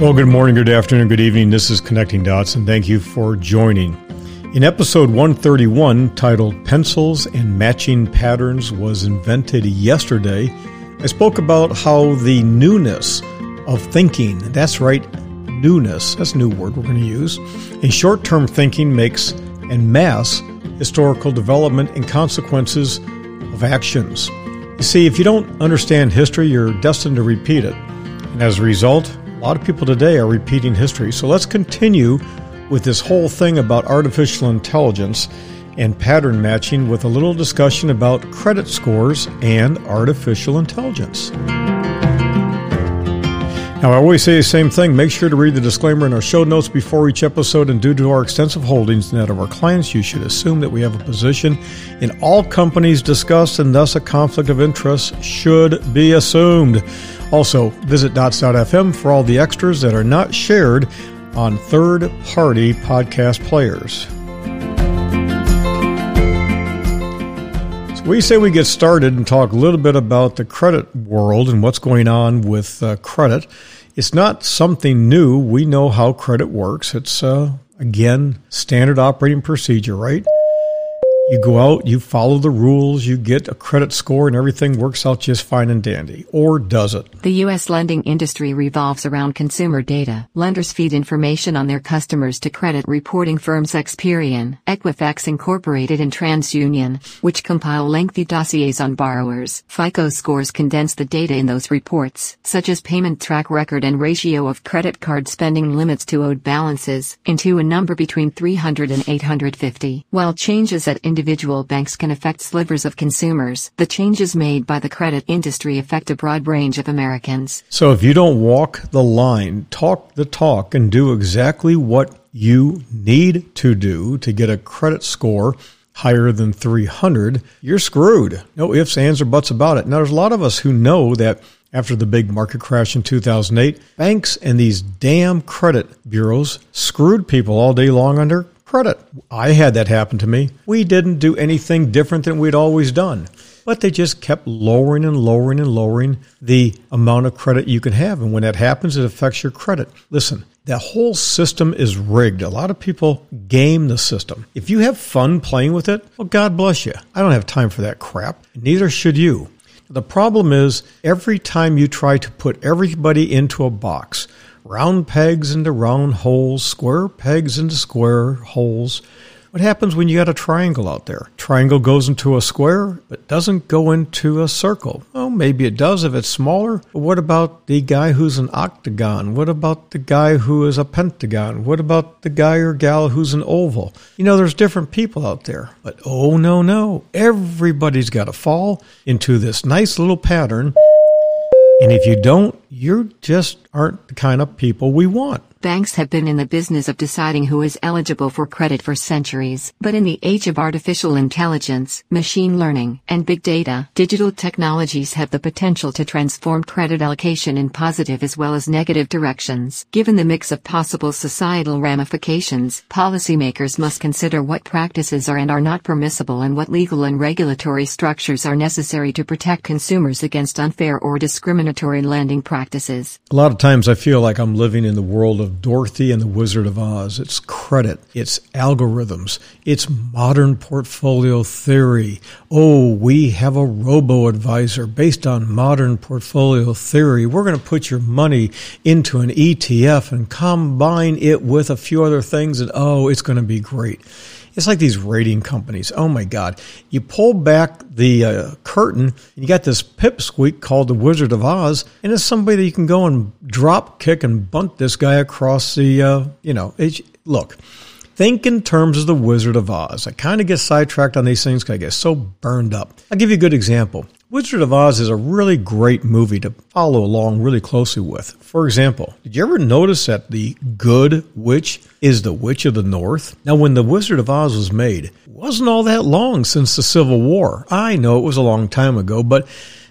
Well, good morning, good afternoon, good evening. This is Connecting Dots, and thank you for joining. In episode 131, titled Pencils and Matching Patterns was invented yesterday, I spoke about how the newness of thinking, that's right, newness, that's a new word we're going to use, in short term thinking makes and mass historical development and consequences of actions. You see, if you don't understand history, you're destined to repeat it. And as a result, a lot of people today are repeating history. So let's continue with this whole thing about artificial intelligence and pattern matching with a little discussion about credit scores and artificial intelligence. Now, I always say the same thing. Make sure to read the disclaimer in our show notes before each episode, and due to our extensive holdings and that of our clients, you should assume that we have a position in all companies discussed, and thus a conflict of interest should be assumed. Also, visit dots.fm for all the extras that are not shared on third party podcast players. We say we get started and talk a little bit about the credit world and what's going on with uh, credit. It's not something new. We know how credit works. It's, uh, again, standard operating procedure, right? You go out, you follow the rules, you get a credit score, and everything works out just fine and dandy. Or does it? The U.S. lending industry revolves around consumer data. Lenders feed information on their customers to credit reporting firms Experian, Equifax Incorporated, and TransUnion, which compile lengthy dossiers on borrowers. FICO scores condense the data in those reports, such as payment track record and ratio of credit card spending limits to owed balances, into a number between 300 and 850. While changes at individual banks can affect slivers of consumers, the changes made by the credit industry affect a broad range of Americans. So if you don't walk the line, talk the talk, and do exactly what you need to do to get a credit score higher than 300, you're screwed. No ifs, ands, or buts about it. Now, there's a lot of us who know that after the big market crash in 2008, banks and these damn credit bureaus screwed people all day long under credit. I had that happen to me. We didn't do anything different than we'd always done. But they just kept lowering and lowering and lowering the amount of credit you can have. And when that happens, it affects your credit. Listen, that whole system is rigged. A lot of people game the system. If you have fun playing with it, well, God bless you. I don't have time for that crap. Neither should you. The problem is every time you try to put everybody into a box, round pegs into round holes, square pegs into square holes. What happens when you got a triangle out there? Triangle goes into a square, but doesn't go into a circle. Well, maybe it does if it's smaller. But what about the guy who's an octagon? What about the guy who is a pentagon? What about the guy or gal who's an oval? You know, there's different people out there. But oh, no, no. Everybody's got to fall into this nice little pattern. And if you don't, you just aren't the kind of people we want. Banks have been in the business of deciding who is eligible for credit for centuries. But in the age of artificial intelligence, machine learning, and big data, digital technologies have the potential to transform credit allocation in positive as well as negative directions. Given the mix of possible societal ramifications, policymakers must consider what practices are and are not permissible and what legal and regulatory structures are necessary to protect consumers against unfair or discriminatory lending practices. A lot of times I feel like I'm living in the world of Dorothy and the Wizard of Oz. It's credit, it's algorithms, it's modern portfolio theory. Oh, we have a robo advisor based on modern portfolio theory. We're going to put your money into an ETF and combine it with a few other things, and oh, it's going to be great. It's like these rating companies. Oh my God. You pull back the uh, curtain, and you got this pipsqueak called the Wizard of Oz, and it's somebody that you can go and drop kick and bunt this guy across the, uh, you know, look. Think in terms of the Wizard of Oz. I kind of get sidetracked on these things because I get so burned up. I'll give you a good example. Wizard of Oz is a really great movie to follow along really closely with. For example, did you ever notice that the good witch is the Witch of the North? Now, when The Wizard of Oz was made, it wasn't all that long since the Civil War. I know it was a long time ago, but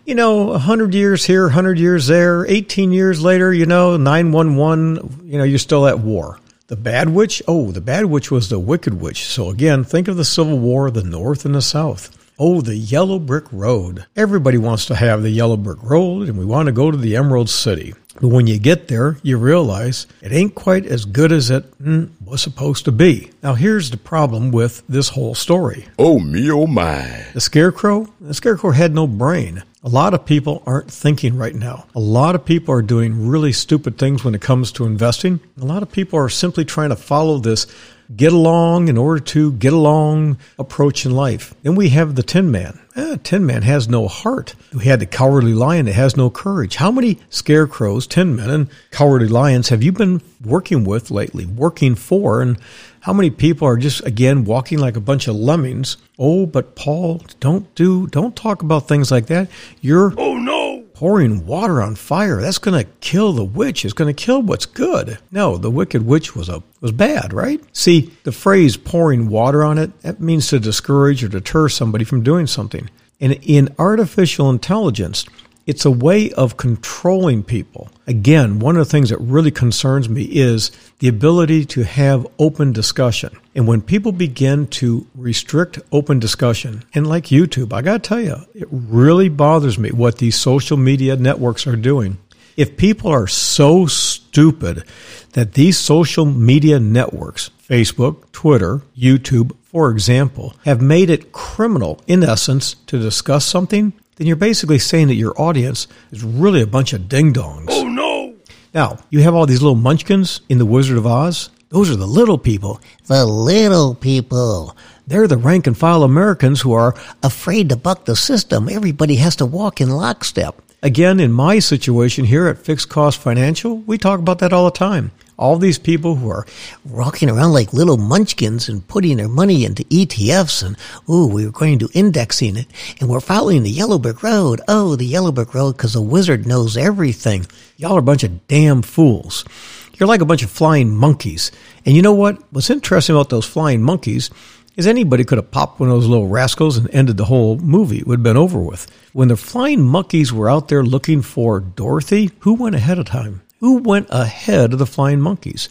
you know, 100 years here, 100 years there, 18 years later, you know, 911, you know, you're still at war. The bad witch? Oh, the bad witch was the wicked witch. So again, think of the Civil War, the North and the South. Oh, the yellow brick road. Everybody wants to have the yellow brick road, and we want to go to the Emerald City. But when you get there, you realize it ain't quite as good as it mm, was supposed to be. Now, here's the problem with this whole story. Oh, me, oh, my. The scarecrow? The scarecrow had no brain. A lot of people aren't thinking right now. A lot of people are doing really stupid things when it comes to investing. A lot of people are simply trying to follow this get along in order to get along approach in life. Then we have the Tin Man. Eh, Tin Man has no heart. We had the Cowardly Lion that has no courage. How many scarecrows, Tin Men, and Cowardly Lions have you been working with lately, working for? And how many people are just, again, walking like a bunch of lemmings? Oh, but Paul, don't do, don't talk about things like that. You're. Oh, no pouring water on fire. That's going to kill the witch. It's going to kill what's good. No, the wicked witch was a was bad, right? See, the phrase pouring water on it, that means to discourage or deter somebody from doing something. And in artificial intelligence, it's a way of controlling people. Again, one of the things that really concerns me is the ability to have open discussion. And when people begin to restrict open discussion, and like YouTube, I got to tell you, it really bothers me what these social media networks are doing. If people are so stupid that these social media networks, Facebook, Twitter, YouTube, for example, have made it criminal, in essence, to discuss something, then you're basically saying that your audience is really a bunch of ding dongs. Oh, no. Now, you have all these little munchkins in The Wizard of Oz. Those are the little people. The little people. They're the rank and file Americans who are afraid to buck the system. Everybody has to walk in lockstep. Again, in my situation here at Fixed Cost Financial, we talk about that all the time all these people who are walking around like little munchkins and putting their money into ETFs and, ooh, we are going to indexing it and we're following the yellow brick road. Oh, the yellow brick road because the wizard knows everything. Y'all are a bunch of damn fools. You're like a bunch of flying monkeys. And you know what? What's interesting about those flying monkeys is anybody could have popped one of those little rascals and ended the whole movie. It would have been over with. When the flying monkeys were out there looking for Dorothy, who went ahead of time? Who went ahead of the flying monkeys?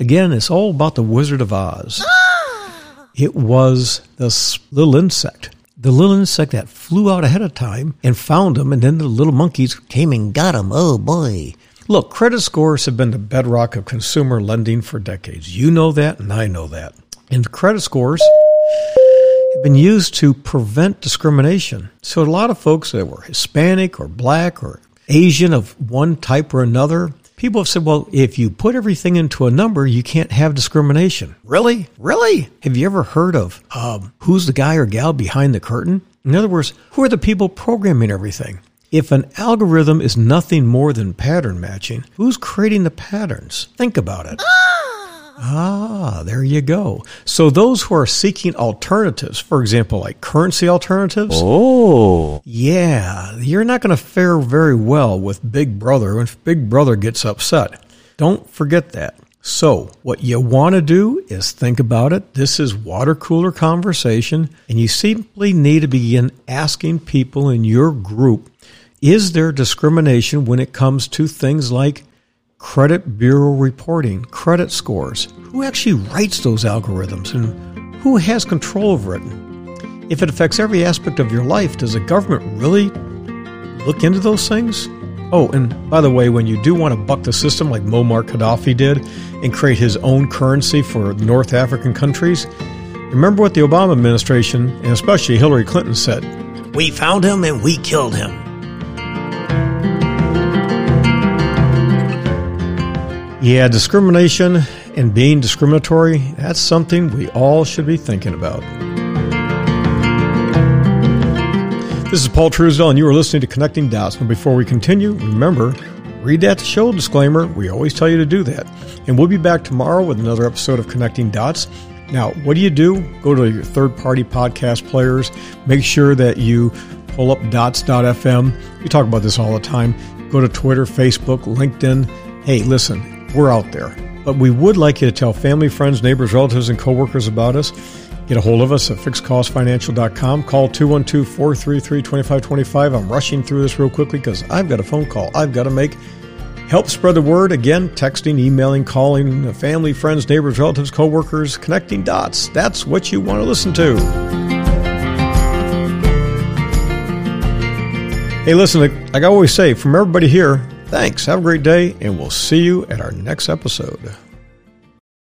Again, it's all about the Wizard of Oz. It was this little insect. The little insect that flew out ahead of time and found them, and then the little monkeys came and got him. Oh boy. Look, credit scores have been the bedrock of consumer lending for decades. You know that, and I know that. And credit scores have been used to prevent discrimination. So a lot of folks that were Hispanic or black or Asian of one type or another People have said, well, if you put everything into a number, you can't have discrimination. Really? Really? Have you ever heard of um, who's the guy or gal behind the curtain? In other words, who are the people programming everything? If an algorithm is nothing more than pattern matching, who's creating the patterns? Think about it. Ah, there you go. So those who are seeking alternatives, for example, like currency alternatives. Oh. Yeah, you're not going to fare very well with Big Brother if Big Brother gets upset. Don't forget that. So, what you want to do is think about it. This is water cooler conversation, and you simply need to begin asking people in your group is there discrimination when it comes to things like credit bureau reporting, credit scores. Who actually writes those algorithms and who has control over it? If it affects every aspect of your life, does the government really look into those things? Oh, and by the way, when you do want to buck the system like Muammar Gaddafi did and create his own currency for North African countries, remember what the Obama administration and especially Hillary Clinton said. We found him and we killed him. Yeah, discrimination and being discriminatory, that's something we all should be thinking about. This is Paul Truesdell, and you are listening to Connecting Dots. And before we continue, remember, read that show disclaimer. We always tell you to do that. And we'll be back tomorrow with another episode of Connecting Dots. Now, what do you do? Go to your third party podcast players. Make sure that you pull up dots.fm. We talk about this all the time. Go to Twitter, Facebook, LinkedIn. Hey, listen, we're out there. But we would like you to tell family, friends, neighbors, relatives, and coworkers about us. Get a hold of us at fixedcostfinancial.com. Call 212 433 2525. I'm rushing through this real quickly because I've got a phone call I've got to make. Help spread the word. Again, texting, emailing, calling, uh, family, friends, neighbors, relatives, coworkers, connecting dots. That's what you want to listen to. Hey, listen, like I always say, from everybody here, Thanks. Have a great day, and we'll see you at our next episode.